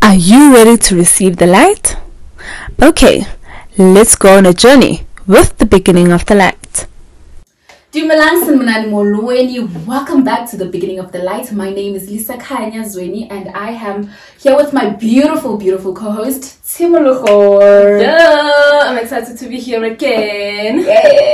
Are you ready to receive the light? Okay, let's go on a journey with the beginning of the light. Dumalang Sanmanani Molweni, welcome back to the beginning of the light. My name is Lisa Kanya Zweni and I am here with my beautiful, beautiful co-host, Tshimologo. Yeah, I'm excited to be here again.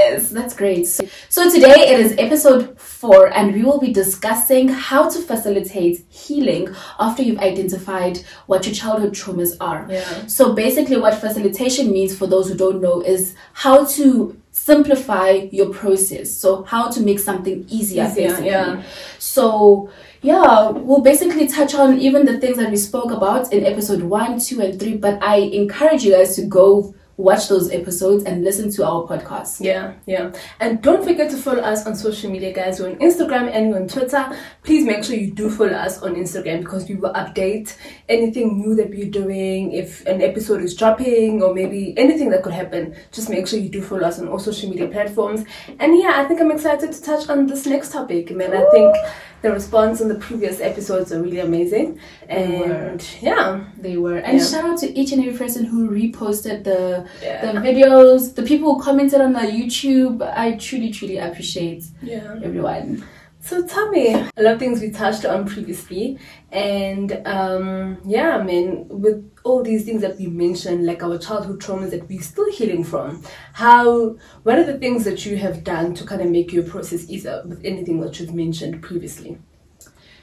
Yes, that's great. So today it is episode four and we will be discussing how to facilitate healing after you've identified what your childhood traumas are. Yeah. So basically what facilitation means for those who don't know is how to simplify your process. So how to make something easier, Easier, basically. yeah. So yeah, we'll basically touch on even the things that we spoke about in episode one, two, and three. But I encourage you guys to go watch those episodes and listen to our podcast. Yeah, yeah. And don't forget to follow us on social media, guys. We're on Instagram and we're on Twitter. Please make sure you do follow us on Instagram because we will update anything new that we're doing. If an episode is dropping or maybe anything that could happen, just make sure you do follow us on all social media platforms. And yeah, I think I'm excited to touch on this next topic, man. I think the response on the previous episodes are really amazing. And yeah, They were. And Yeah. shout out to each and every person who reposted the Yeah. the videos, the people who commented on the YouTube. I truly, truly appreciate yeah. everyone. So tell me, a lot of things we touched on previously, and um, yeah, I mean, with all these things that we mentioned, like our childhood traumas that we're still healing from, how, what are the things that you have done to kind of make your process easier with anything that you've mentioned previously?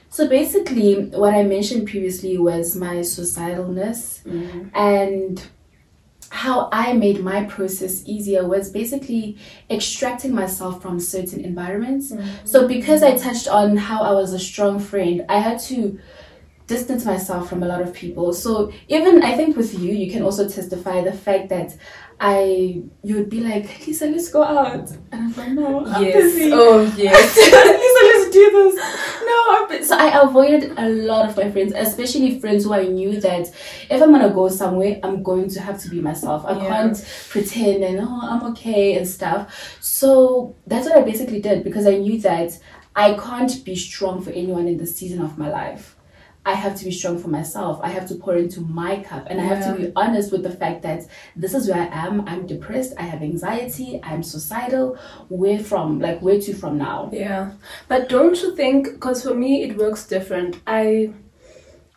So basically, what I mentioned previously was my suicidalness and how I made my process easier was basically extracting myself from certain environments. Mm-hmm. So because I touched on how I was a strong friend, I had to distance myself from a lot of people. So even I think with you, you can also testify the fact that I you would be like, Lisa, let's go out. And I'm like, no, I'm busy. Oh yes. Lisa, let's do this. No, I'm so I avoided a lot of my friends, especially friends who I knew that if I'm gonna go somewhere, I'm going to have to be myself. I Yeah. can't pretend and oh, I'm okay and stuff. So that's what I basically did because I knew that I can't be strong for anyone in the season of my life. I have to be strong for myself. I have to pour into my cup and I have to be honest with the fact that this is where I am. I'm depressed. I have anxiety. I'm suicidal. Where from? Like, where to from now? Yeah, but don't you think? Because for me, it works different. I,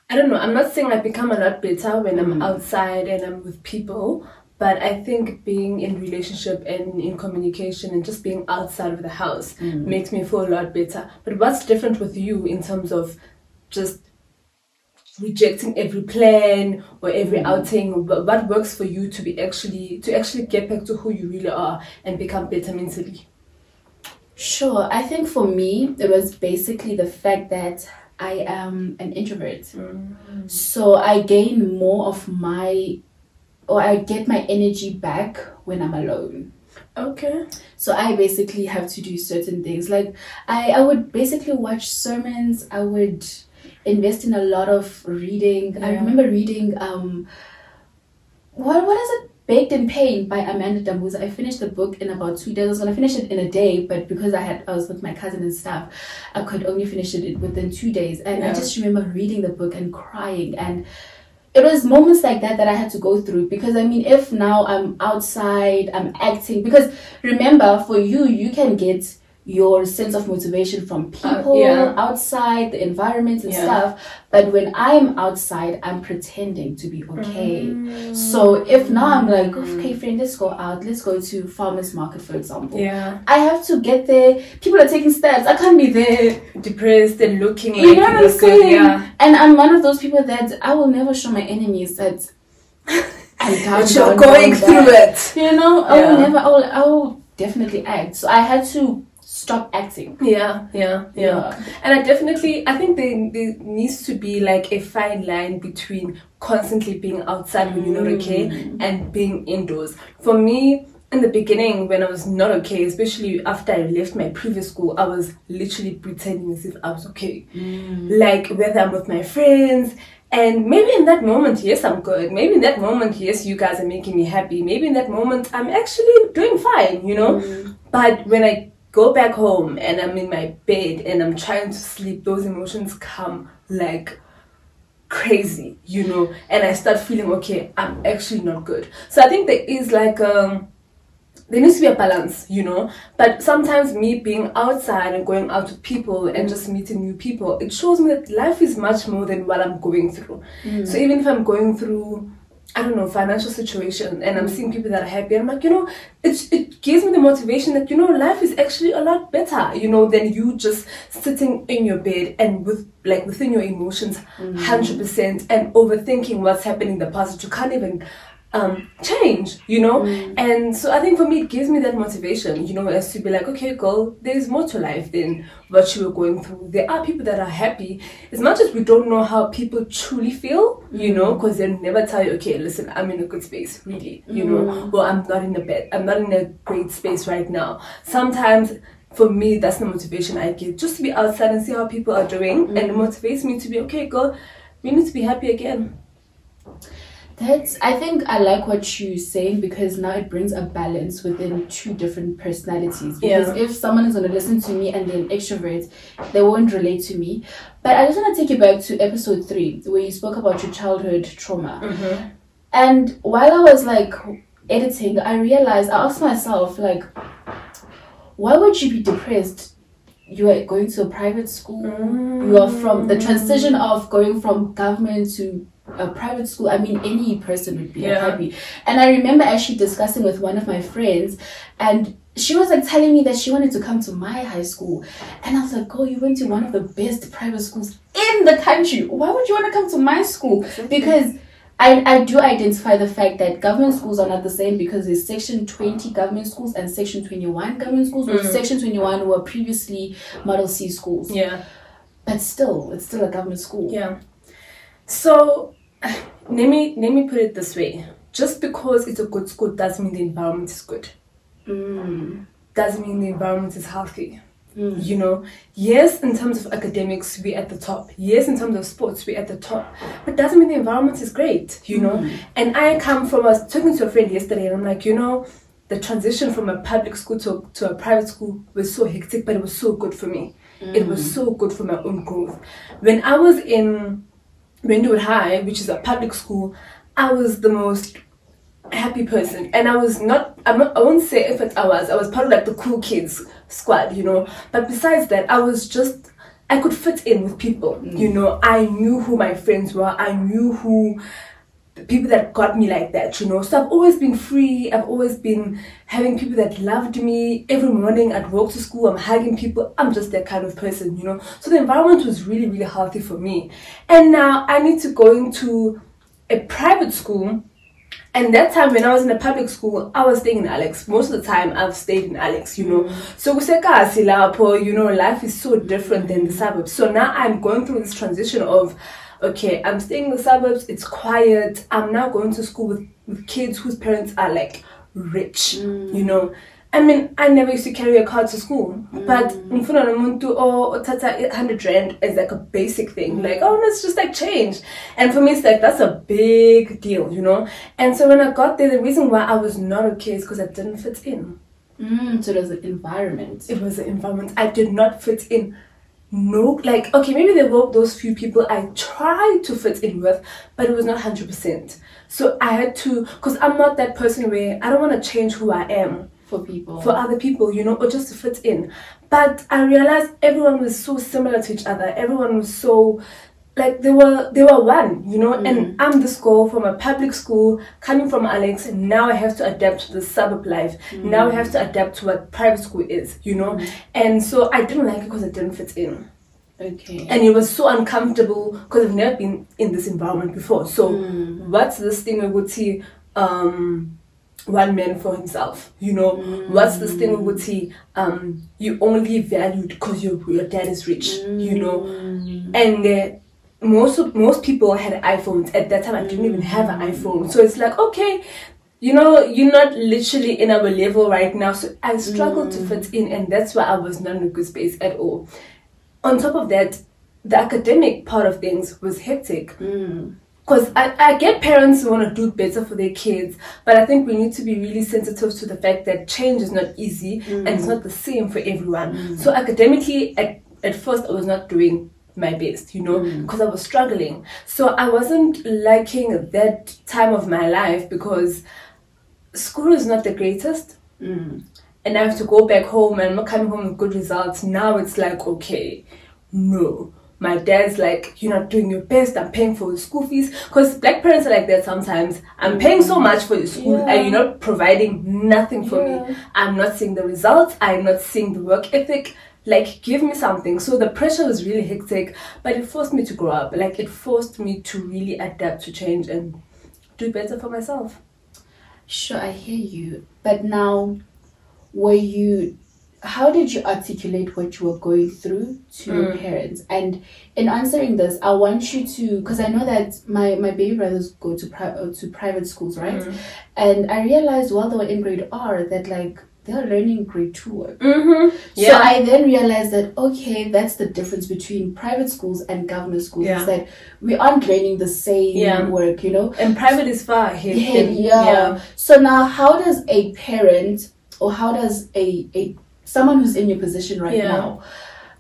I don't know. I'm not saying I become a lot better when I'm mm-hmm. outside and I'm with people, but I think being in relationship and in communication and just being outside of the house mm. makes me feel a lot better. But what's different with you in terms of just rejecting every plan or every mm. outing Wh- what works for you to be actually to actually get back to who you really are and become better mentally Sure. I think for me, it was basically the fact that I am an introvert. Mm. So I gain more of my, or I get my energy back when I'm alone. okay So I basically have to do certain things. Like I, I would basically watch sermons. I would invest in a lot of reading. I remember reading um what what is it? Baked in Pain by Amanda Dambuza. I finished the book in about two days. I was gonna finish it in a day, but because I had I was with my cousin and stuff, I could only finish it within two days. And I just remember reading the book and crying and it was moments like that that I had to go through because I mean, if now I'm outside, I'm acting, because remember, for you, you can get your sense of motivation from people yeah. outside, the environment and Yeah. stuff. But when I'm outside, I'm pretending to be okay. Mm. So if now I'm like, okay, friend, let's go out, let's go to farmers market, for example. yeah I have to get there. People are taking steps. I can't be there. depressed and looking like You know what I'm saying? yeah. And I'm one of those people that I will never show my enemies that I'm down, you're down, going down, through down. it. You know, I will never. I will. I will definitely act. So I had to stop acting. Yeah, yeah, yeah. And I definitely, I think there, there needs to be like a fine line between constantly being outside when you're not okay Mm. and being indoors. For me, in the beginning, when I was not okay, especially after I left my previous school, I was literally pretending as if I was okay. Mm. Like whether I'm with my friends. And maybe in that moment, yes, I'm good. Maybe in that moment, yes, you guys are making me happy. Maybe in that moment, I'm actually doing fine, you know? But when I go back home and I'm in my bed and I'm trying to sleep, those emotions come like crazy, you know, and I start feeling okay, I'm actually not good. So I think there is like um there needs to be a balance, you know. But sometimes me being outside and going out with people and just meeting new people, it shows me that life is much more than what I'm going through. So even if I'm going through I don't know, financial situation and I'm seeing people that are happy, I'm like, you know, it, it gives me the motivation that, you know, life is actually a lot better, you know, than you just sitting in your bed and with like within your emotions mm. 100% and overthinking what's happening in the past you can't even um change you know? Mm. And so i think for me it gives me that motivation you know as to be like okay girl there's more to life than what you were going through. There are people that are happy. As much as we don't know how people truly feel you know mm. because they'll never tell you okay listen i'm in a good space really you know mm. or i'm not in a bed i'm not in a great space right now. Sometimes for me that's the motivation i get just to be outside and see how people are doing and it motivates me to be okay girl we need to be happy again That's I think I like what you're saying because now it brings a balance within two different personalities. Because Yeah. if someone is gonna listen to me and they're an extrovert, they won't relate to me. But I just wanna take you back to episode three where you spoke about your childhood trauma. Mm-hmm. And while I was like editing, I realized I asked myself like why would you be depressed? You are going to a private school. You are from the transition of going from government to a private school. I mean, any person would be Yeah. happy. And I remember actually discussing with one of my friends, and she was like telling me that she wanted to come to my high school. And I was like, Oh, you went to one of the best private schools in the country. Why would you want to come to my school? Because I, I do identify the fact that government schools are not the same because there's section 20 government schools and section 21 government schools, which mm-hmm. section 21 were previously Model C schools. yeah But still, it's still a government school. Yeah. So let me let me put it this way. Just because it's a good school doesn't mean the environment is good. Mm. Doesn't mean the environment is healthy. Mm. You know, yes, in terms of academics, we're at the top. Yes, in terms of sports, we're at the top. But doesn't mean the environment is great, you know? Mm. And I come from, I was talking to a friend yesterday, and I'm like, you know, the transition from a public school to, to a private school was so hectic, but it was so good for me. It was mm. so good for my own growth. When I was in Windwood High, which is a public school, I was the most happy person. And i was not i'm not i won't say if it's i was i was part of like the cool kids squad you know. But besides that i was just i could fit in with people you mm. know. I knew who my friends were. I knew who people that got me like that you know. So i've always been free. I've always been having people that loved me. Every morning i'd walk to school i'm hugging people. I'm just that kind of person you know. So the environment was really really healthy for me. And now i need to go into a private school. And that time when I was in a public school, I was staying in Alex. Most of the time, I've stayed in Alex, you know. Mm. So kusekasi lapho, you know, life is so different than the suburbs. So now I'm going through this transition of, okay, I'm staying in the suburbs. It's quiet. I'm now going to school with, with kids whose parents are like rich, mm. you know. I mean, I never used to carry a car to school, mm. but ngifuna nomuntu o tata 100 rand is like a basic thing. Mm. Like, oh, let's just like change. And for me, it's like that's a big deal, you know. And so when I got there, the reason why I was not okay is because I didn't fit in. Mm, so there's an environment. It was the environment I did not fit in. No, like okay, maybe there were those few people I tried to fit in with, but it was not hundred percent. So I had to, cause I'm not that person where I don't want to change who I am For people. for other people, you know, or just to fit in. But I realized everyone was so similar to each other. Everyone was so like they were they were one, you know. And I'm this girl from a public school coming from Alex, and now I have to adapt to the suburb life. Now I have to adapt to what private school is, you know. And so I didn't like it because I didn't fit in okay. and it was so uncomfortable because I've never been in this environment before. So what's this thing we would see um one man for himself, you know? What's this thing would see um you only valued because your your dad is rich, you know? And uh, most of, most people had iPhones at that time. I didn't even have an iPhone, so it's like okay. You know, you're not literally in our level right now, so I struggled to mm. fit in, and that's why I was not in a good space at all on top of that, the academic part of things was hectic. Mm. Because I, I get parents who want to do better for their kids, but I think we need to be really sensitive to the fact that change is not easy and it's mm. not the same for everyone. So academically, at, at first, I was not doing my best, you know, mm. because I was struggling. So I wasn't liking that time of my life because school is not the greatest. Mm. And I have to go back home and I'm not coming home with good results. Now it's like, okay, no. My dad's like, you're not doing your best. I'm paying for your school fees. Because black parents are like that sometimes. I'm paying so much for your school Yeah. and you're not providing nothing for Yeah. me. I'm not seeing the results. I'm not seeing the work ethic. Like, give me something. So the pressure was really hectic, but it forced me to grow up. Like, it forced me to really adapt to change and do better for myself. Sure, I hear you. But now, were you? How did you articulate what you were going through to your Mm. parents? And in answering this, I want you to, because I know that my my baby brothers go to pri- uh, to private schools, right? Mm. And I realized while they were in grade R that like they are learning grade two work. Mm-hmm. So I then realized that okay, that's the difference between private schools and government schools. Yeah. Is that we aren't learning the same Yeah. work, you know. and private is far ahead. Yeah, yeah. So now, how does a parent or how does a a someone who's in your position right Yeah. now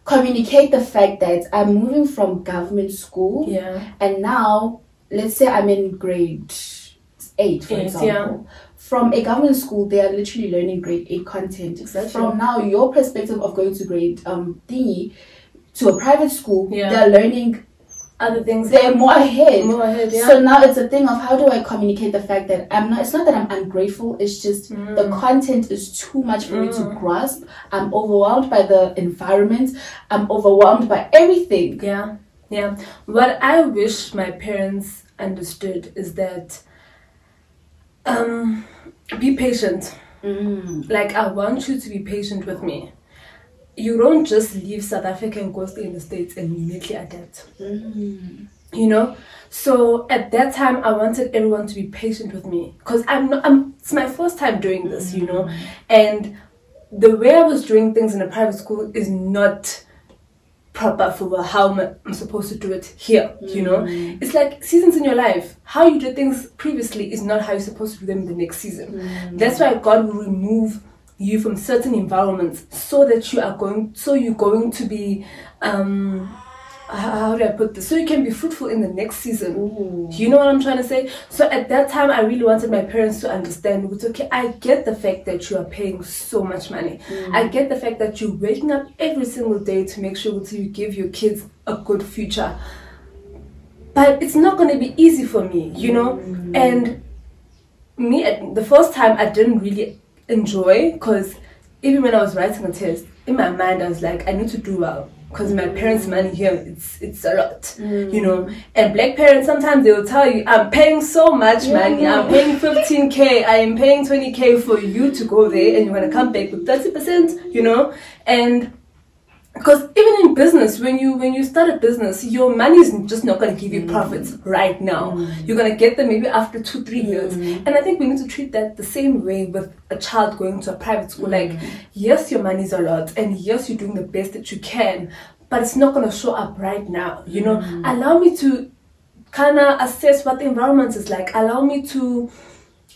communicate the fact that I'm moving from government school Yeah. and now let's say I'm in grade eight, for example. From a government school, they are literally learning grade eight content. Exactly. From now, your perspective of going to grade um thingy to a private school, Yeah. they're learning. Other things. They're more ahead. More ahead, yeah. So now it's a thing of how do I communicate the fact that I'm not. It's not that I'm ungrateful. It's just the Mm. content is too much for me to grasp. I'm overwhelmed by the environment. I'm overwhelmed by everything. Yeah, yeah. What I wish my parents understood is that um be patient. Mm. Like I want you to be patient with me. You don't just leave South Africa and go stay in the States and immediately adapt. Mm. You know? So at that time I wanted everyone to be patient with me. Because I'm not I'm it's my first time doing this, you know? And the way I was doing things in a private school is not proper for how I'm, I'm supposed to do it here. You know, it's like seasons in your life. How you did things previously is not how you're supposed to do them in the next season. That's why God will remove you from certain environments so that you are going, so you're going to be, um, how do I put this? So you can be fruitful in the next season. Ooh. Do you know what I'm trying to say? So at that time, I really wanted my parents to understand. It's okay. I get the fact that you are paying so much money. Mm. I get the fact that you're waking up every single day to make sure that you give your kids a good future. But it's not going to be easy for me, you know. Mm. And me, the first time, I didn't really enjoy because even when I was writing a test, in my mind, I was like, I need to do well because my parents' money here, it's it's a lot, mm. you know. And black parents sometimes they will tell you, I'm paying so much Yeah, money. I'm paying 15k, I am paying 20k for you to go there, and you're gonna come back with 30%, you know. And because even in business when you when you start a business your money is just not going to give you mm. profits right now. Mm. You're going to get them maybe after two three years. Mm. And i think we need to treat that the same way with a child going to a private school. Like yes your money's a lot and yes you're doing the best that you can but it's not going to show up right now you know? Allow me to kind of assess what the environment is like. Allow me to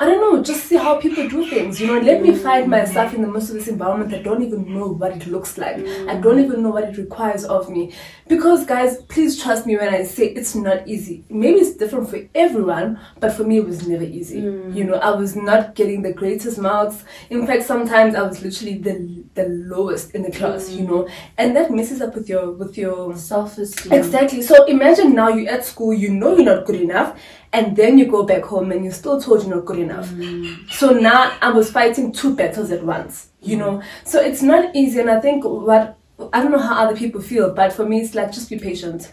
I don't know, just see how people do things. You know, let me find myself in the midst of this environment. I don't even know what it looks like. I don't even know what it requires of me. Because, guys, please trust me when I say it's not easy. Maybe it's different for everyone, but for me, it was never easy. Mm. You know, I was not getting the greatest marks. In fact, sometimes I was literally the the lowest in the class. You mm. know, and that messes up with your with your Self-esteem. Exactly. So imagine now you're at school, you know you're not good enough, and then you go back home and you're still told you're not good enough. Mm. So now I was fighting two battles at once, you know. So it's not easy, and I think what I don't know how other people feel, but for me, it's like just be patient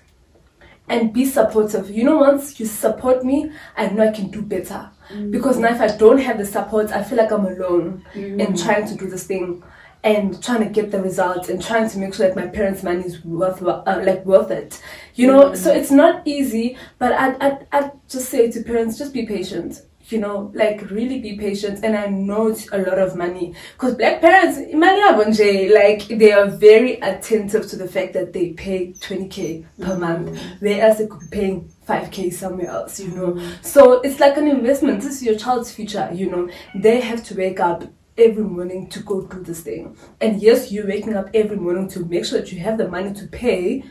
and be supportive. You know, once you support me, I know I can do better. Mm. Because now, if I don't have the support, I feel like I'm alone in mm. trying to do this thing and trying to get the results and trying to make sure that my parents' money is worth uh, like worth it. You know, mm-hmm. so it's not easy. But I I I just say to parents, just be patient. You know, like really be patient. And I know it's a lot of money because black parents, like they are very attentive to the fact that they pay 20k per mm-hmm. month, whereas they could be paying 5k somewhere else, you know. Mm-hmm. So it's like an investment. This is your child's future, you know. They have to wake up every morning to go do this thing. And yes, you're waking up every morning to make sure that you have the money to pay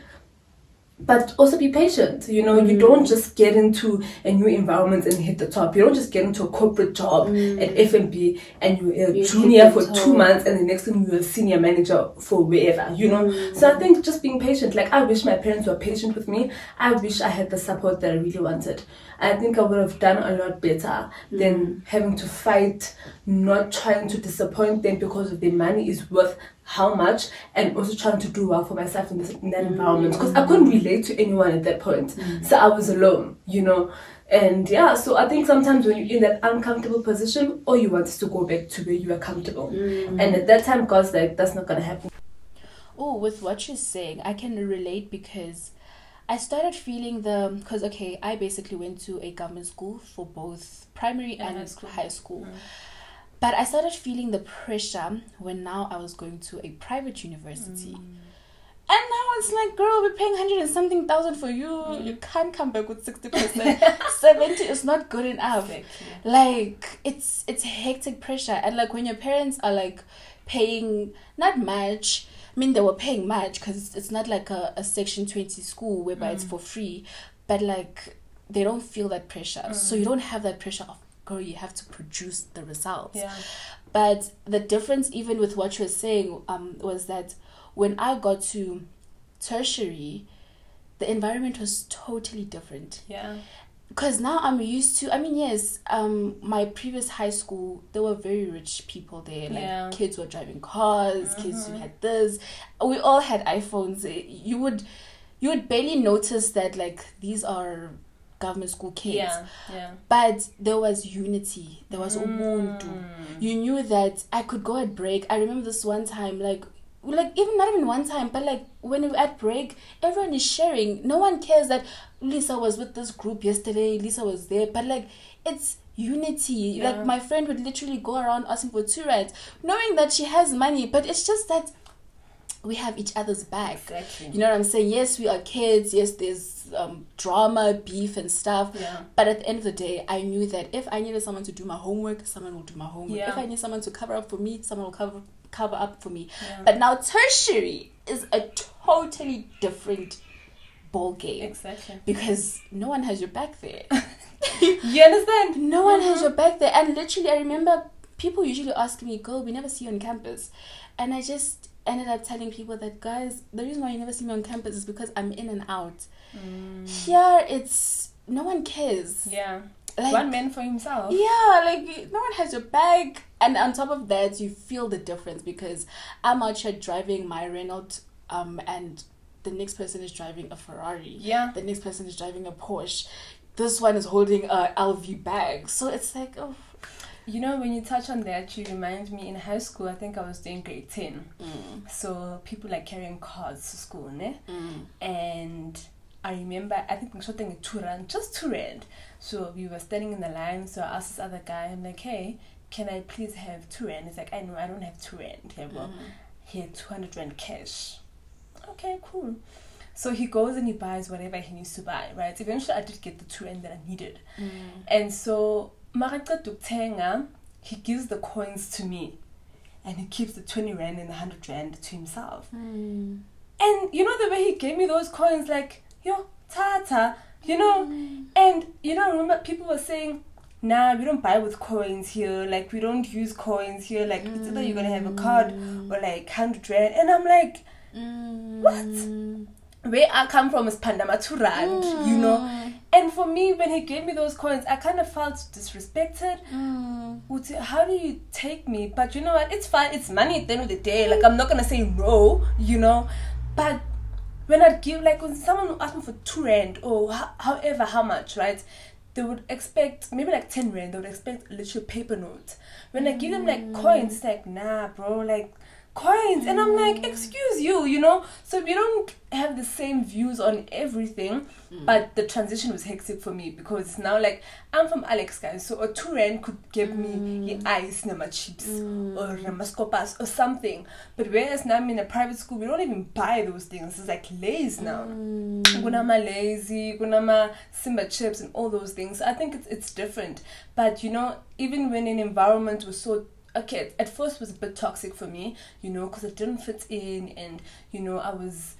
but also be patient. You know, you don't just get into a new environment and hit the top. You don't just get into a corporate job at FNB and you're a You junior for the two months and the next thing you're a senior manager for wherever, you know. So I think just being patient. Like I wish my parents were patient with me. I wish I had the support that I really wanted. I think I would have done a lot better than having to fight, not trying to disappoint them because of their money is worth how much, and also trying to do well for myself in, this, in that mm. environment because I couldn't relate to anyone at that point. Mm. So I was alone, you know. And yeah, so I think sometimes when you're in that uncomfortable position, all you want is to go back to where you are comfortable. Mm. And at that time, God's like, that's not gonna happen. Oh, with what you're saying, I can relate because I started feeling the because okay, I basically went to a government school for both primary and, high school. high school. But I started feeling the pressure when now I was going to a private university. Mm. And now it's like, girl, we're paying hundred and something thousand for you. Mm. You can't come back with sixty percent. Seventy is not good enough. Like it's it's hectic pressure, and like when your parents are like paying not much. I mean, they were paying much because it's, not like a, a section twenty school whereby it's mm. for free, but like they don't feel that pressure, so you don't have that pressure of girl. You have to produce the results. Yeah. But the difference, even with what you were saying, um, was that when I got to tertiary, the environment was totally different. Yeah. Because now I'm used to. I mean, yes, um, my previous high school, there were very rich people there. Like Yeah. kids were driving cars, kids who had this. We all had iPhones. You would, you would barely notice that like these are government school kids. Yeah. Yeah. but there was unity. There was ubuntu. Mm. You knew that i could go at break. I remember this one time like like even not even one time but like when we were at break everyone is sharing. No one cares that lisa was with this group yesterday lisa was there. But like it's unity. Yeah. like my friend would literally go around asking for two rides knowing that she has money but it's just that we have each other's back Exactly. you know what i'm saying yes we are kids yes there's um, drama beef and stuff Yeah. but at the end of the day, I knew that if I needed someone to do my homework, someone will do my homework. Yeah. If I need someone to cover up for me, someone will cover cover up for me. Yeah. But now tertiary is a totally different ball game Exactly. because no one has your back there. You understand? no one has your back there, and literally, I remember people usually ask me, "Girl, we never see you on campus," and I just ended up telling people that guys, the reason why you never see me on campus is because I'm in and out. Here, it's no one cares. Yeah. Like, One man for himself. Yeah, like no one has your back. And on top of that, you feel the difference because I'm out here driving my Renault, um, and the next person is driving a Ferrari. Yeah. The next person is driving a Porsche. This one is holding a LV bag. So it's like, oh, You know, when you touch on that, you remind me in high school, I think I was doing grade 10. mm, So people like carrying cards to school, ne? mm, And I remember, I think in two rand, just two rand. So we were standing in the line. So I asked this other guy, I'm like, hey, can I please have two rand? He's like, I know, I don't have two rand. Yeah, well, he had 200 rand cash. Okay, cool. So he goes and he buys whatever he needs to buy, right? Eventually, I did get the two rand that I needed. mm. And so Maracatu Tuktenga, he gives the coins to me. And he keeps the 20 rand and the 100 rand to himself. Mm. And you know the way he gave me those coins, like, yo, tata, you know? And, you know, I remember people were saying, nah, we don't buy with coins here. Like, we don't use coins here. Like, it's either you're to have a card or like 100 rand. And I'm like, Mm. where I come from is Pandama to Rand, you know? And for me, when he gave me those coins, I kind of felt disrespected. Mm. How do you take me? But you know what? It's fine. It's money at the end of the day. Like I'm not gonna say no, you know. But when I'd give, like when someone asked me for two rand or ho- however how much, right? They would expect maybe like ten rand. They would expect a little paper note. When I give them like coins, it's like nah, bro, like coins, and I'm like, excuse you, you know. So we don't have the same views on everything. Hmm. But the transition was hectic for me because it's now like I'm from Alex guys, so a two rand could give me hmm. the ice, nama chips, hmm. or nama scopas or something. But whereas now I'm in a private school, we don't even buy those things. It's like lays now. Kunama lazy, kunama Simba chips, and all those things. I think it's it's different. But you know, even when an environment was so okay, at first it was a bit toxic for me, you know, because I didn't fit in, and you know, I was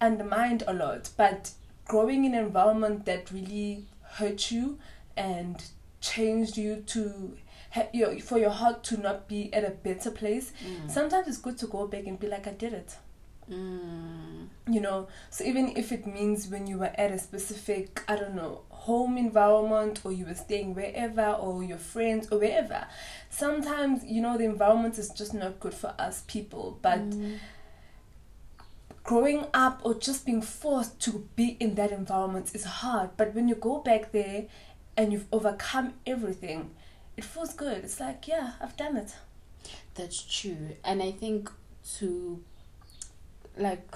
undermined a lot. But growing in an environment that really hurt you and changed you to your, for your heart to not be at a better place Mm. sometimes it's good to go back and be like i did it Mm. you know so even if it means when you were at a specific i don't know home environment or you were staying wherever or your friends or wherever sometimes you know the environment is just not good for us people but Mm. growing up or just being forced to be in that environment is hard but when you go back there and you've overcome everything it feels good it's like yeah i've done it That's true. And I think to like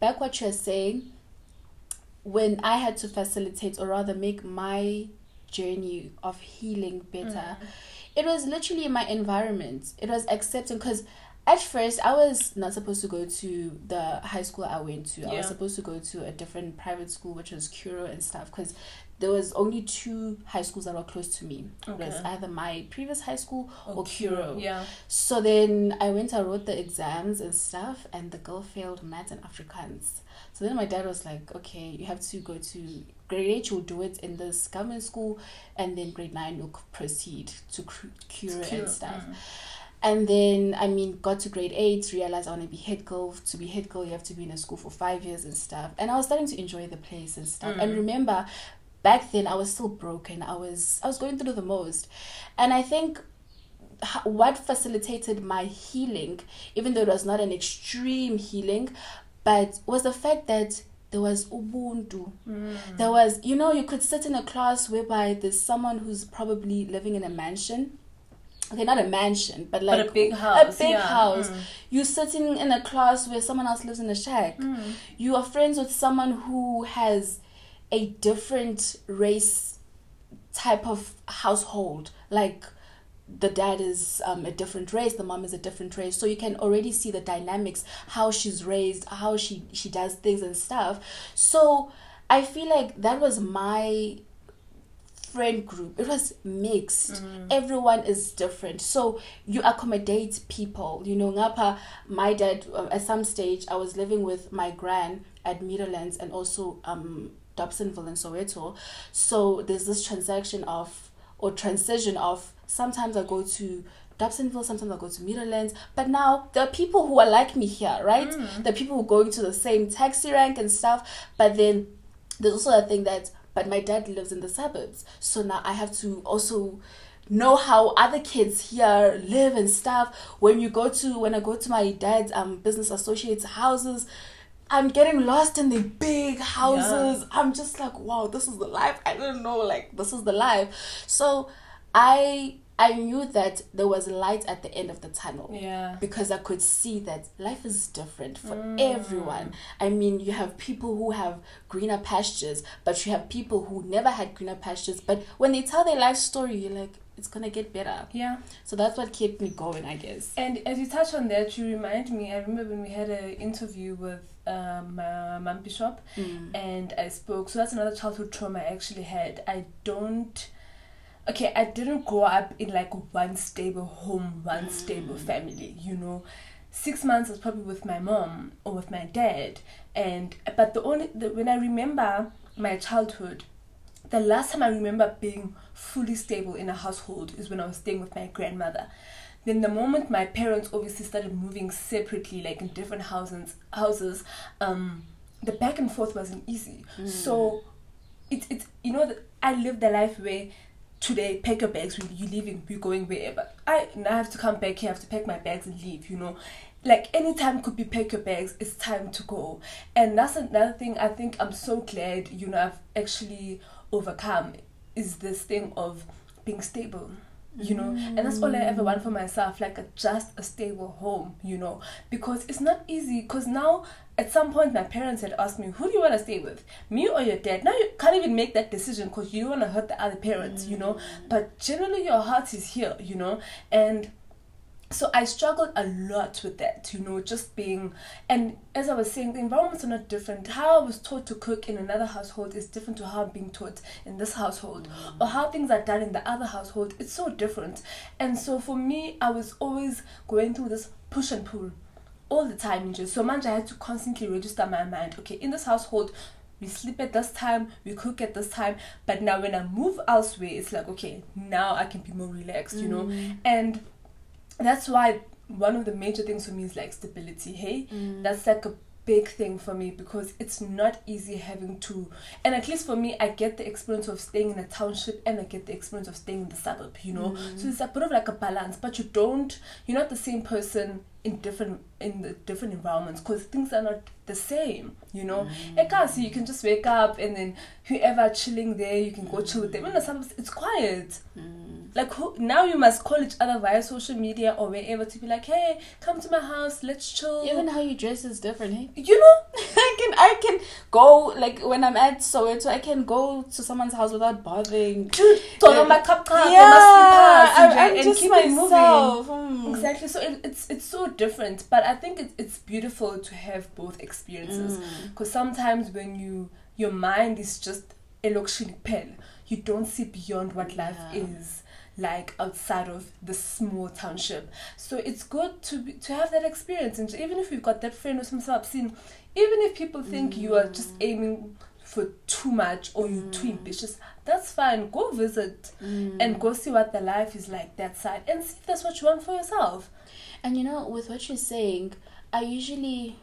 back what you're saying, when I had to facilitate or rather make my journey of healing better, mm. it was literally my environment. It was accepting because at first I was not supposed to go to the high school I went to. I was supposed to go to a different private school, which was Curro and stuff, because there was only two high schools that were close to me. It was either my previous high school or Curro. yeah So then I went, I wrote the exams and stuff, and the girl failed maths and Afrikaans. So then my dad was like, okay, you have to go to grade 8, you'll do it in this government school, and then grade 9, you'll proceed to cure, cure and stuff. mm. And then, I mean, got to grade 8, realized I want to be head girl. To be head girl, you have to be in a school for five years and stuff. And I was starting to enjoy the place and stuff. And Mm. remember, back then I was still broken. I was I was going through the most. And I think what facilitated my healing, even though it was not an extreme healing, but was the fact that there was ubuntu. Mm. There was, you know, you could sit in a class whereby there's someone who's probably living in a mansion. Okay, not a mansion, but like but a big house a big yeah. house. Mm. You're sitting in a class where someone else lives in a shack. Mm. You are friends with someone who has a different race type of household. Like the dad is um, a different race, the mom is a different race. So you can already see the dynamics, how she's raised, how she she does things and stuff. So I feel like that was my friend group. It was mixed. Everyone is different. So you accommodate people. You know, ngapa my dad uh, at some stage I was living with my gran at Meadowlands and also um Dobsonville in Soweto. So there's this transaction of or transition of sometimes I go to Dobsonville, sometimes I go to Meadowlands. But now there are people who are like me here, right? The people who go into the same taxi rank and stuff. But then there's also a thing that but my dad lives in the suburbs. So now I have to also know how other kids here live and stuff. When you go to when I go to my dad's um business associates houses, I'm getting lost in the big houses. I'm just like, wow, this is the life. I don't know, like this is the life. So I I knew that there was light at the end of the tunnel yeah because I could see that life is different for everyone. I mean, you have people who have greener pastures, but you have people who never had greener pastures. But when they tell their life story, you're like, it's gonna get better. yeah So that's what kept me going, I guess. And as you touch on that, you remind me. I remember when we had an interview with um, uh, Mom Bishop, Mm. and I spoke. So that's another childhood trauma I actually had. I don't. Okay, I didn't grow up in like one stable home, one stable family. You know, six months was probably with my mom or with my dad, and but the only the, when I remember my childhood, the last time I remember being fully stable in a household is when I was staying with my grandmother. Then the moment my parents obviously started moving separately, like in different houses, houses, um, the back and forth wasn't easy. So, it's it's you know that I lived a life where today pack your bags, you leaving, you going wherever. I now have to come back here, I have to pack my bags and leave. You know, like anytime could be pack your bags. It's time to go, and that's another thing. I think I'm so glad you know I've actually overcome is this thing of being stable you know? And that's all i ever want for myself like a, just a stable home you know? Because it's not easy because now at some point my parents had asked me who do you want to stay with? Me or your dad? Now you can't even make that decision because you don't want to hurt the other parents you know? But generally your heart is here you know? And so I struggled a lot with that, you know, just being, and as I was saying, the environments are not different. How I was taught to cook in another household is different to how I'm being taught in this household, or how things are done in the other household. It's so different. And so for me, I was always going through this push and pull all the time. In just so much I had to constantly register my mind. Okay, in this household, we sleep at this time, we cook at this time. But now when I move elsewhere, it's like, okay, now I can be more relaxed, you know? Mm. And that's why one of the major things for me is like stability, hey? Mm. That's like a big thing for me because it's not easy having to and at least for me I get the experience of staying in a township and I get the experience of staying in the suburb, you know. Mm. So it's a bit of like a balance, but you don't you're not the same person in different in the different environments because things are not the same, you know. Mm. Ekasi, you can just wake up and then whoever chilling there, you can go chill with them. The suburbs, it's quiet. Mm. Like who, now, you must call each other via social media or wherever to be like, "Hey, come to my house, let's chill." Even how you dress is different, hey? you know, I can I can go like when I'm at Soweto, I can go to someone's house without bothering. dude, Yeah. on my cup cup, yeah, my slippers, I, and, I'm and just keep it moving. myself. Mm. Exactly. So it, it's it's so different, but I think it's it's beautiful to have both experiences Mm. because sometimes when you your mind is just a luxury pen, you don't see beyond what life is like outside of the small township. So it's good to be, to have that experience, and even if you've got that friend who's from South-Scene, even if people think you are just aiming for too much or you're too ambitious, that's fine. Go visit Mm. and go see what the life is like that side, and see if that's what you want for yourself. And you know, with what you're saying, I usually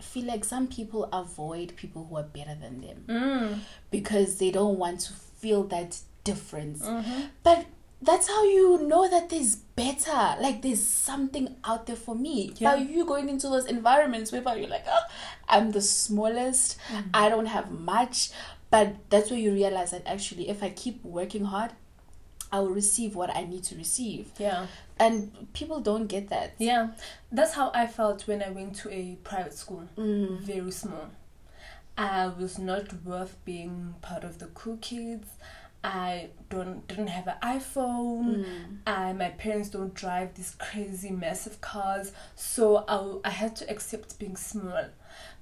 feel like some people avoid people who are better than them Mm. because they don't want to feel that difference. Mm-hmm. But that's how you know that there's better. Like there's something out there for me. Yeah. By you going into those environments where you're like, oh, I'm the smallest, Mm. I don't have much. But that's where you realize that actually, if I keep working hard, I will receive what I need to receive. Yeah. And people don't get that. Yeah, that's how I felt when I went to a private school. Mm. Very small. I was not worth being part of the cool kids. I don't didn't have an iPhone. Mm. I my parents don't drive these crazy massive cars, so I I had to accept being small.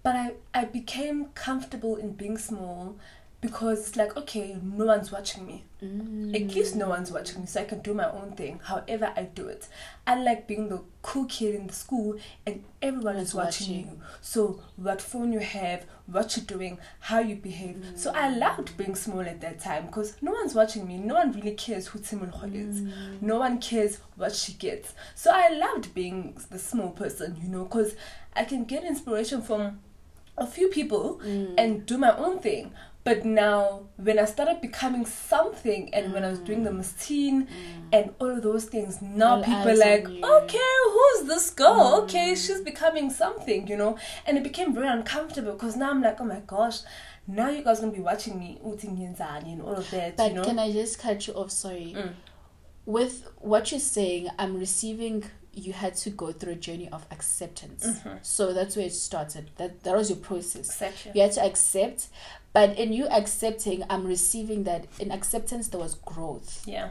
But I I became comfortable in being small because it's like okay, no one's watching me. Mm. At least no one's watching me, so I can do my own thing. However, I do it. I like being the cool kid in the school, and everyone is watching, watching. you. So, what phone you have, what you're doing, how you behave. So, I loved being small at that time because no one's watching me. No one really cares who Tshimologo is. No one cares what she gets. So, I loved being the small person, you know, because I can get inspiration from a few people Mm. and do my own thing. But now, when I started becoming something, and when I was doing the Miss Teen and all of those things, now All people like, okay, who's this girl? Okay, she's becoming something, you know. And it became very uncomfortable because now I'm like, oh my gosh, now you guys gonna be watching me, ngiyenzani and all of that, But you know. can I just cut you off? Sorry. Mm. With what you're saying, I'm receiving. You had to go through a journey of acceptance. Mm-hmm. So that's where it started. That that was your process. Exactly. You had to accept, but in you accepting, I'm receiving that in acceptance there was growth. Yeah.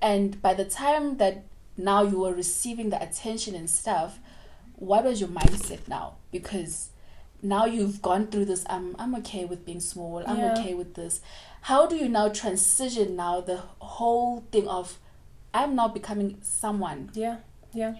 And by the time that now you were receiving the attention and stuff, what was your mindset now? Because now you've gone through this. I'm I'm okay with being small. I'm Yeah. okay with this. How do you now transition now the whole thing of I'm now becoming someone? Yeah, yeah.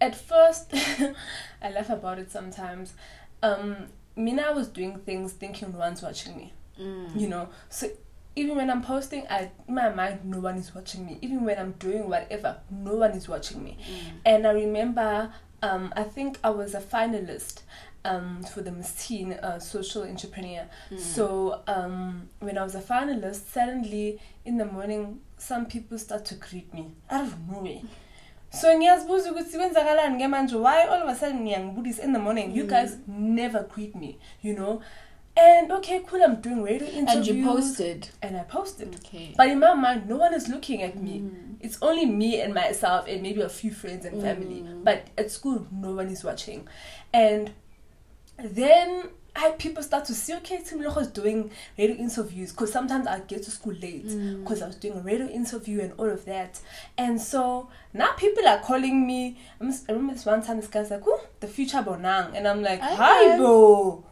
At first, I laugh about it sometimes. Um, Mina was doing things thinking no one's watching me. Mm. You know, so even when I'm posting, I in my mind no one is watching me. Even when I'm doing whatever, no one is watching me. And I remember, um, I think I was a finalist um, for the Miss Teen uh, Social Entrepreneur. So um, when I was a finalist, suddenly in the morning, some people start to greet me out of nowhere. So ngiyazibuza ukuthi kwenzakalani ke manje why all of a sudden ngiyangibudisa in the morning you mm. guys never greet me you know and okay cool I'm doing radio interviews And you posted. and I posted Okay. but in my mind, no one is looking at me. Mm. It's only me and myself and maybe a few friends and family. Mm. But at school, no one is watching. And then I people start to see, okay, Tim is doing radio interviews because sometimes I get to school late mm. because I was doing a radio interview and all of that. And so now people are calling me. I remember this one time this guy's like, oh, the future Bonang. And I'm like, hi, bro.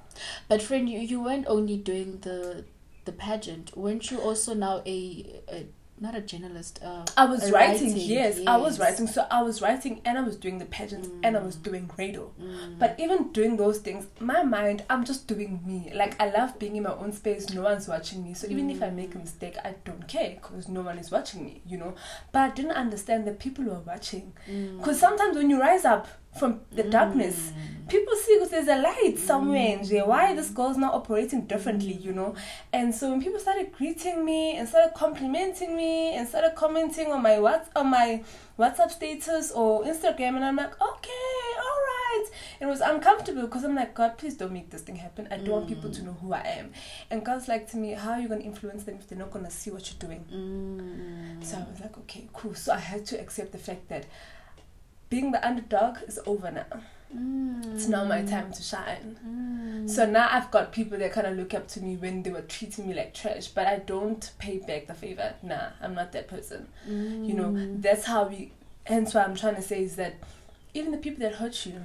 But friend, you, you weren't only doing the the pageant. Weren't you also now a, a not a journalist. Uh, I was a writing, yes, I was writing. So I was writing and I was doing the pageant mm. and I was doing radio. Mm. But even doing those things, my mind, I'm just doing me. Like I love being in my own space. No one's watching me. So even if I make a mistake, I don't care because no one is watching me. You know. But I didn't understand that people were watching. Mm. Because sometimes when you rise up from the darkness, people see because there's a light somewhere. And why this girl's not operating differently? You know. And so when people started greeting me and started complimenting me and started commenting on my what on my WhatsApp status or Instagram, and I'm like, okay, all right. It was uncomfortable because I'm like, God, please don't make this thing happen. I don't want people to know who I am. And God's like to me, how are you going to influence them if they're not going to see what you're doing? Mm. So I was like, okay, cool. So I had to accept the fact that being the underdog is over now. It's now my time to shine. So now I've got people that kind of look up to me when they were treating me like trash, but I don't pay back the favor. Nah, I'm not that person. You know, that's how we. Hence, what I'm trying to say is that even the people that hurt you,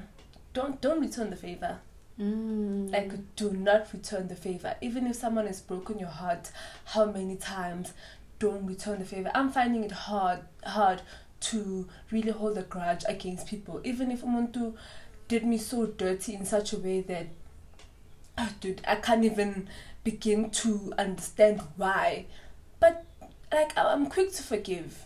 don't don't return the favor. Mm. Like, do not return the favor. Even if someone has broken your heart, how many times? Don't return the favor. I'm finding it hard, hard to really hold a grudge against people. Even if Umuntu did me so dirty in such a way that, oh, dude, I can't even begin to understand why. But like, I'm quick to forgive.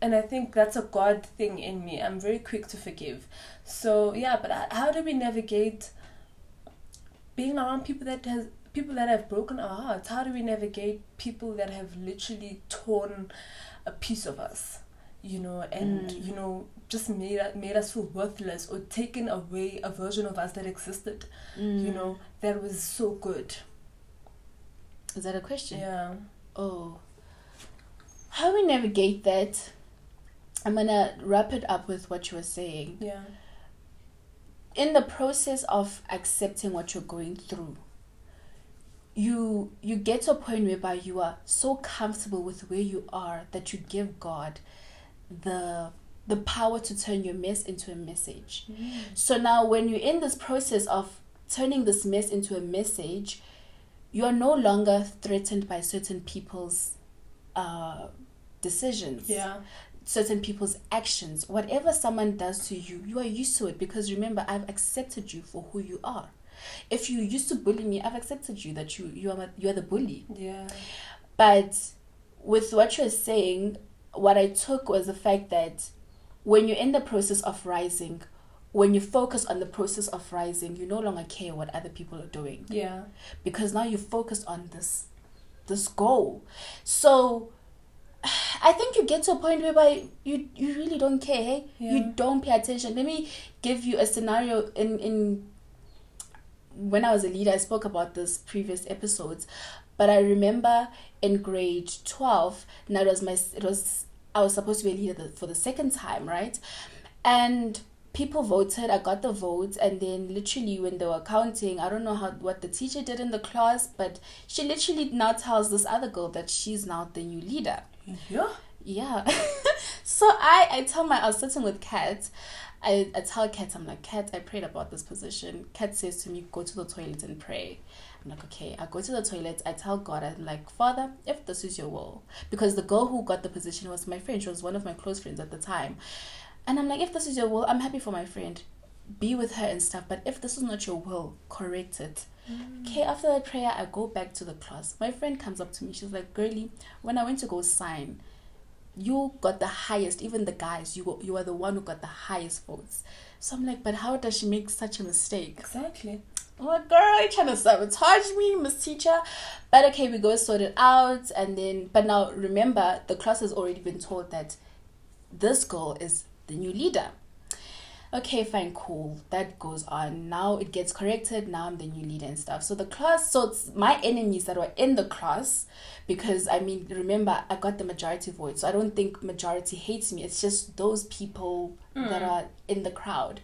And I think that's a God thing in me. I'm very quick to forgive. So yeah, but how do we navigate being around people that has people that have broken our hearts? How do we navigate people that have literally torn a piece of us? You know, and mm. you know, just made us, made us feel worthless or taken away a version of us that existed. You mm. know, that was so good. Is that a question? Yeah. Oh. How we navigate that? I'm gonna wrap it up with what you were saying. Yeah. in the process of accepting what you're going through you you get to a point whereby you are so comfortable with where you are that you give god the the power to turn your mess into a message so now when you're in this process of turning this mess into a message you are no longer threatened by certain people's uh decisions Yeah. certain people's actions. Whatever someone does to you, you are used to it because remember, I've accepted you for who you are. If you used to bully me, I've accepted you that you you are you are the bully. Yeah. But with what you're saying, what I took was the fact that when you're in the process of rising, when you focus on the process of rising, you no longer care what other people are doing Yeah. because now you focus on this this goal. So I think you get to a point whereby you you really don't care. Hey? Yeah. You don't pay attention. Let me give you a scenario in in when I was a leader, I spoke about this previous episodes, but I remember in grade twelve. Now it was my it was I was supposed to be a leader for the second time, right? And people voted. I got the votes, and then literally when they were counting, I don't know how what the teacher did in the class, but she literally now tells this other girl that she's now the new leader. Yeah. Yeah. so I I tell my I was sitting with Kat. I, I tell Kat, I'm like, Kat, I prayed about this position. Kat says to me, go to the toilet and pray. I'm like, okay. I go to the toilet. I tell God, I'm like, Father, if this is your will. Because the girl who got the position was my friend. She was one of my close friends at the time. And I'm like, if this is your will, I'm happy for my friend. Be with her and stuff. But if this is not your will, correct it. Mm. Okay, after that prayer, I go back to the class. My friend comes up to me. She's like, Girlie, when I went to go sign, you got the highest, even the guys, you, you are the one who got the highest votes. So I'm like, but how does she make such a mistake? Exactly. I'm like, girl, you trying to sabotage me, Miss Teacher. But okay, we go sort it out. And then, but now remember, the class has already been told that this girl is the new leader. Okay, fine, cool. That goes on. Now it gets corrected. Now I'm the new leader and stuff. So the class, so it's my enemies that were in the class, because I mean, remember, I got the majority vote. So I don't think majority hates me. It's just those people that hmm. are in the crowd.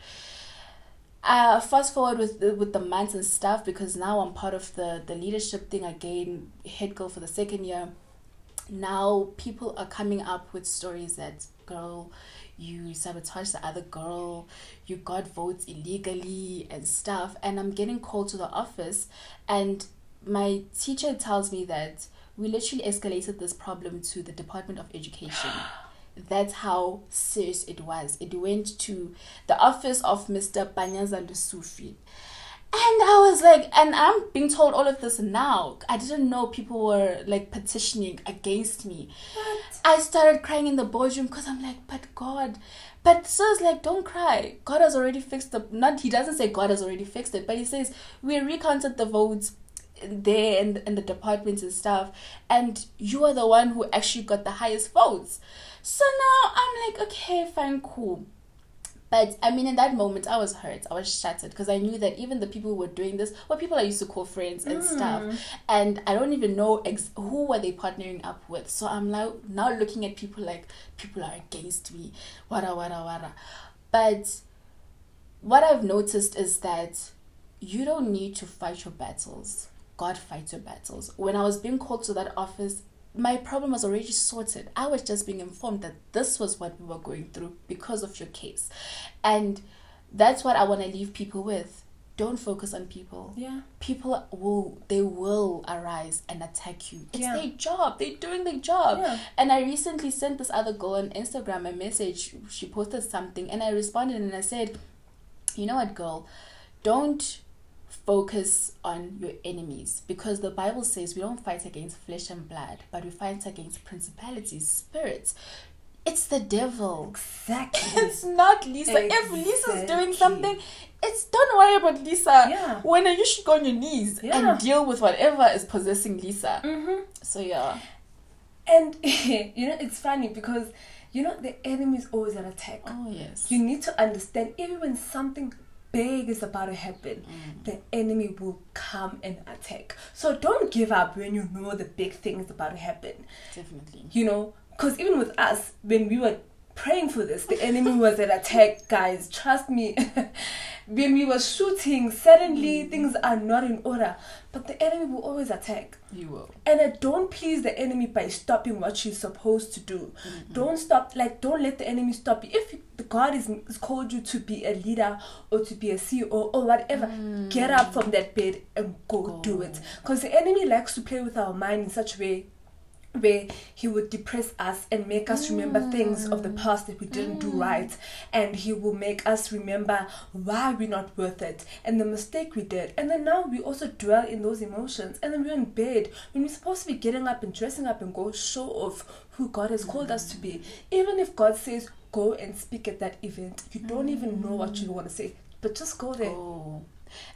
Uh, fast forward with the, with the months and stuff because now I'm part of the the leadership thing again, head girl for the second year. Now people are coming up with stories that girl, you sabotage the other girl, you got votes illegally and stuff, and I'm getting called to the office, and my teacher tells me that we literally escalated this problem to the Department of Education. That's how serious it was. It went to the office of Mr. Panyaza Lesufi. And I was like, and I'm being told all of this now. I didn't know people were like petitioning against me. What? I started crying in the boardroom because I'm like, but God, but Sir's like, don't cry. God has already fixed the. Not he doesn't say God has already fixed it, but he says we recounted the votes there and in the departments and stuff, and you are the one who actually got the highest votes. So now I'm like, okay, fine, cool. But I mean, in that moment, I was hurt. I was shattered because I knew that even the people who were doing this were people I used to call friends and hmm. stuff. And I don't even know ex- who were they partnering up with. So I'm now now looking at people like people are against me, wada wada wada. But what I've noticed is that you don't need to fight your battles. God fights your battles. When I was being called to that office, my problem was already sorted. I was just being informed that this was what we were going through because of your case. And that's what I want to leave people with. Don't focus on people. Yeah. People will they will arise and attack you. It's Yeah. their job. They're doing their job. Yeah. And I recently sent this other girl on Instagram a message. She posted something and I responded and I said, You know what, girl? Don't focus on your enemies because the Bible says we don't fight against flesh and blood, but we fight against principalities, spirits. It's the devil. Exactly. It's not Lisa. If Lisa's doing something, it's don't worry about Lisa. Yeah. When you should go on your knees Yeah. and deal with whatever is possessing Lisa. mm-hmm. So yeah. And you know, it's funny because you know the enemy is always an attack. Oh yes. You need to understand even when something big is about to happen, mm. the enemy will come and attack. So don't give up when you know the big thing is about to happen. Definitely. You know, because even with us, when we were praying for this, the enemy was an attack, guys. Trust me. when we were shooting, suddenly mm. things are not in order. But the enemy will always attack. You will. And I don't please the enemy by stopping what she's supposed to do. Mm-hmm. Don't stop, like, don't let the enemy stop you. If the God is, is called you to be a leader or to be a CEO or whatever, get up mm. from that bed and go, Go. do it. Because the enemy likes to play with our mind in such a way where he would depress us and make us remember things of the mm. past that we didn't do mm. right. And he will make us remember why we're not worth it and the mistake we did. And then now we also dwell in those emotions. And then we're in bed when we're supposed to be getting up and dressing up and go show off who god has called us to be. Mm. Even if god says go and speak at that event you don't even know what you want to say. But just go there. Oh.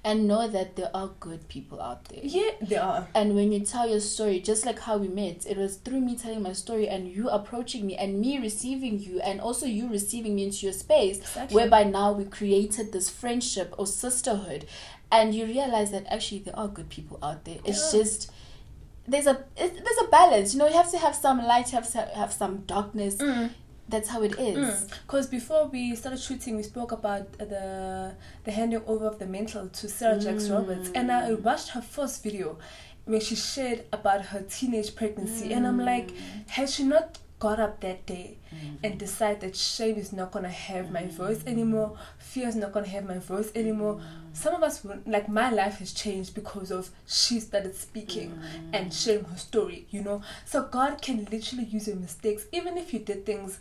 And know that there are good people out there. yeah there are And when you tell your story, just like how we met, it was through me telling my story and you approaching me and me receiving you and also you receiving me into your space, Exactly. whereby now we created this friendship or sisterhood. And you realize that actually there are good people out there. It's Yeah. just there's a it, there's a balance. You know, you have to have some light, you have to have some darkness. Mm. That's how it is. Mm. Because before we started shooting, we spoke about the the handing over of the mantle to Sarah Jakes mm. Roberts, and I watched her first video where she shared about her teenage pregnancy, and I'm like, mm. had she not got up that day mm-hmm. and decided that shame is not gonna have my voice anymore, fear is not gonna have my voice anymore, some of us like my life has changed because of she started speaking and sharing her story, you know. So God can literally use your mistakes, even if you did things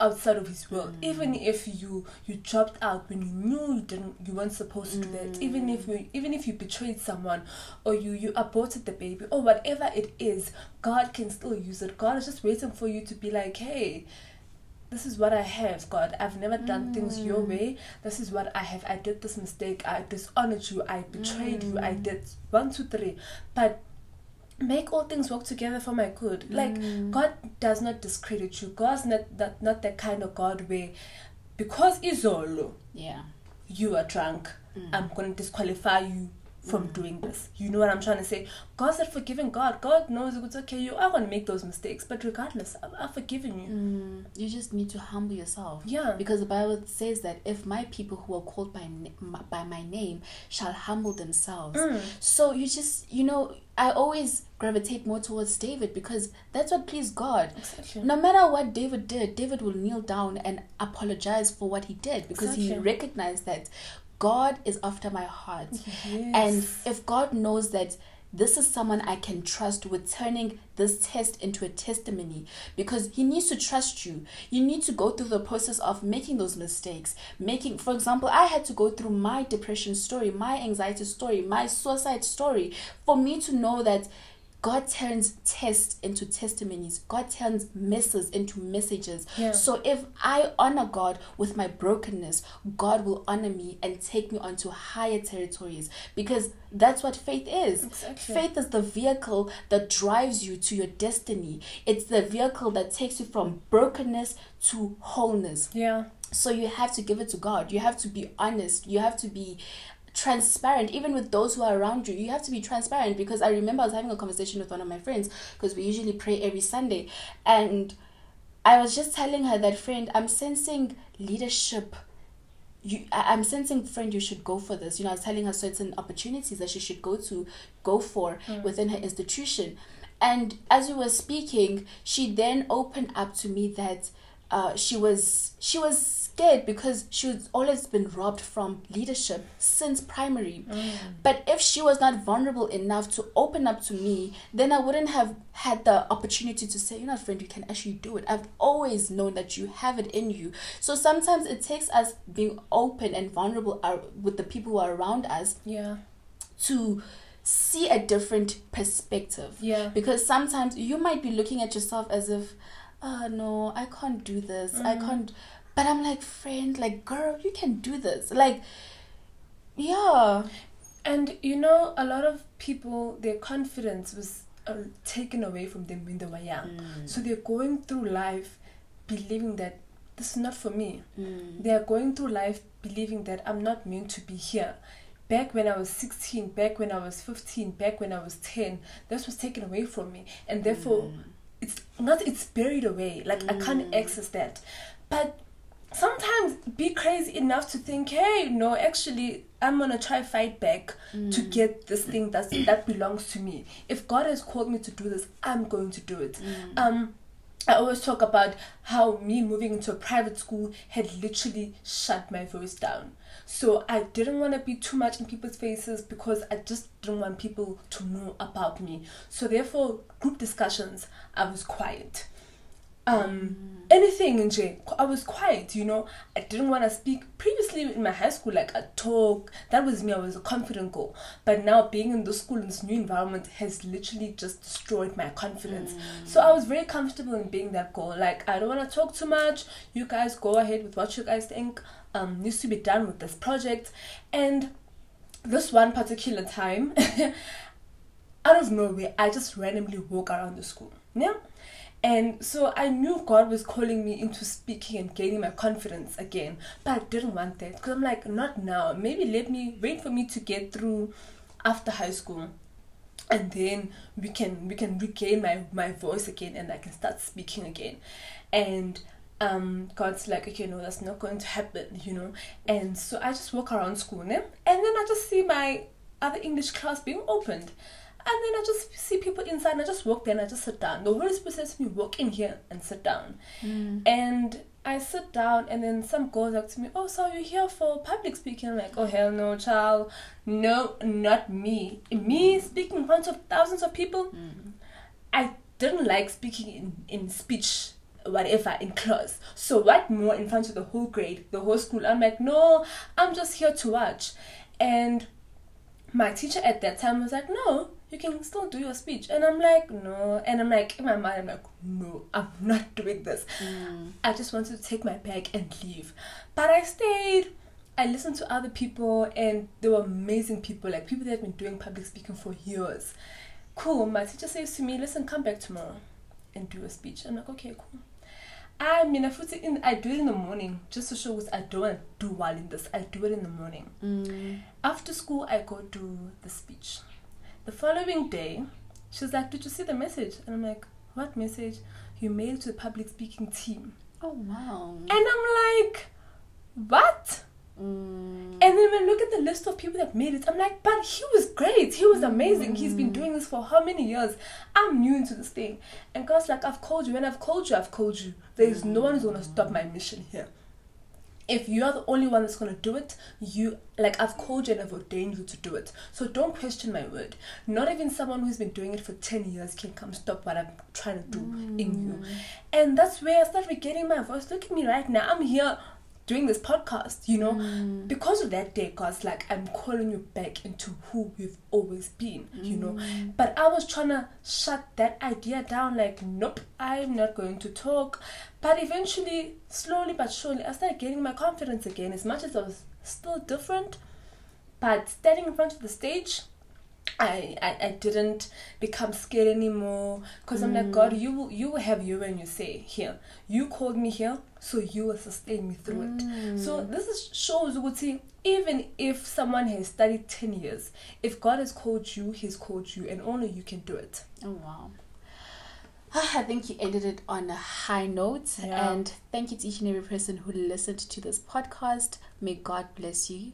outside of his will mm. even if you you dropped out when you knew you didn't you weren't supposed to do that mm. even if you even if you betrayed someone or you you aborted the baby or whatever it is god can still use it god is just waiting for you to be like hey this is what I have, God. I've never done things your mm. way. This is what I have. I did this mistake. I dishonored you. I betrayed you. I did one, two, three. But make all things work together for my good. Like mm. God does not discredit you. God's not that not that kind of God where because Izolo Yeah. you are drunk, mm. I'm gonna disqualify you from doing this. You know what I'm trying to say? God's a forgiving God. God knows it's okay. You are gonna make those mistakes, but regardless, I- I've forgiven you. Mm, you just need to humble yourself. Yeah. Because the Bible says that if my people who are called by by my name shall humble themselves, Mm. so you just you know I always gravitate more towards David because that's what pleased God. Exactly. No matter what David did, David will kneel down and apologize for what he did because he recognized that God is after my heart. Yes. And if God knows that this is someone I can trust with turning this test into a testimony because he needs to trust you. You need to go through the process of making those mistakes. Making, for example, I had to go through my depression story, my anxiety story, my suicide story for me to know that God turns tests into testimonies. God turns messes into messages. Yeah. So if I honor God with my brokenness, God will honor me and take me onto higher territories because that's what faith is. Exactly. Faith is the vehicle that drives you to your destiny. It's the vehicle that takes you from brokenness to wholeness. Yeah. So you have to give it to God. You have to be honest. You have to be transparent. Even with those who are around you you have to be transparent because i remember i was having a conversation with one of my friends because we usually pray every sunday. And i was just telling her that friend i'm sensing leadership. You i'm sensing friend you should go for this. You know i was telling her certain opportunities that she should go to go for mm. within her institution. And as we were speaking she then opened up to me that uh, she was she was scared because she was always been robbed from leadership since primary. But if she was not vulnerable enough to open up to me then i wouldn't have had the opportunity to say you know friend you can actually do it? I've always known that you have it in you. So sometimes it takes us being open and vulnerable with the people who are around us Yeah. to see a different perspective. Yeah. because sometimes you might be looking at yourself as if oh no i can't do this i Mm. can't but i'm like friend like girl you can do this like yeah And you know, a lot of people, their confidence was uh, taken away from them when they were young. Mm. So they're going through life believing that this is not for me. Mm. They are going through life believing that I'm not meant to be here. Back when I was 16, back when I was 15, back when I was 10, this was taken away from me. And therefore, Mm. It's not, it's buried away. Like, I can't mm. access that. But sometimes be crazy enough to think, hey, no, actually, I'm gonna try fight back to mm. get this thing that's, that belongs to me. If God has called me to do this, I'm going to do it. Mm. Um, I always talk about how me moving into a private school had literally shut my voice down. So I didn't want to be too much in people's faces because I just didn't want people to know about me. So therefore, group discussions, I was quiet. Um, anything in J, I was quiet. You know, I didn't want to speak. Previously in my high school, like I talk. That was me. I was a confident girl. But now being in this school in this new environment has literally just destroyed my confidence. So I was very comfortable in being that girl. Like I don't want to talk too much. You guys go ahead with what you guys think um, needs to be done with this project. And this one particular time, out of nowhere, I just randomly walk around the school. Yeah. And so I knew God was calling me into speaking and gaining my confidence again. But I didn't want that because I'm like, not now. Maybe let me wait for me to get through after high school. And then we can we can regain my, my voice again and I can start speaking again. And um God's like, okay, no, that's not going to happen, you know. And so I just walk around school, ne? and then I just see my other English class being opened. And then I just see people inside and I just walk there and I just sit down. The Holy Spirit says to me, walk in here and sit down. And I sit down and then some goes up to me, Oh, so you're here for public speaking? I'm like, Oh hell no, child. No, not me. Me speaking in front of thousands of people. I didn't like speaking in, in speech whatever in class. So what more in front of the whole grade, the whole school? I'm like, no, I'm just here to watch. And my teacher at that time was like, no, you can still do your speech. And I'm like, no. And I'm like, in my mind, I'm like, no, I'm not doing this. Mm. I just wanted to take my bag and leave. But I stayed. I listened to other people, and they were amazing people, like people that have been doing public speaking for years. Cool. My teacher says to me, listen, come back tomorrow and do a speech. I'm like, okay, cool. I mean, I put it in. I do it in the morning just to show I don't do well in this. I do it in the morning. Mm. After school, I go do the speech. The following day, she's like, "Did you see the message?" And I'm like, "What message?" You it to the public speaking team. oh wow And I'm like, "What?" Mm. And then when I look at the list of people that made it, I'm like, but he was great. He was amazing. He's been doing this for how many years? I'm new into this thing. And God's like, I've called you. When I've called you, I've called you. There is no one who's going to stop my mission here. if you are the only one that's gonna do it, you like I've called you and I've ordained you to do it. So don't question my word. Not even someone who's been doing it for ten years can come stop what I'm trying to do mm. in you. And that's where I started getting my voice. Look at me right now. I'm here doing this podcast, you know, mm. because of that day, cause like I'm calling you back into who you've always been, mm. you know. Mm. But I was trying to shut that idea down, like, nope, I'm not going to talk. But eventually, slowly but surely, I started getting my confidence again, as much as I was still different. But standing in front of the stage, I, I, I didn't become scared anymore because mm. I'm like God you you will have you when you say here you called me here so you will sustain me through mm. it so this is shows see even if someone has studied 10 years if God has called you he's called you and only you can do it oh wow I think you ended it on a high note. Yeah. And thank you to each and every person who listened to this podcast. May God bless you.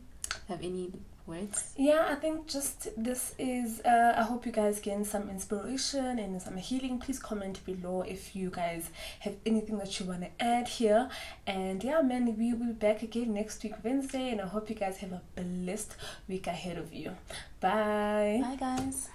Have any words? Yeah, I think just this is. Uh, I hope you guys gain some inspiration and some healing. Please comment below if you guys have anything that you want to add here. And yeah, man, we will be back again next week, Wednesday. And I hope you guys have a blessed week ahead of you. Bye. Bye, guys.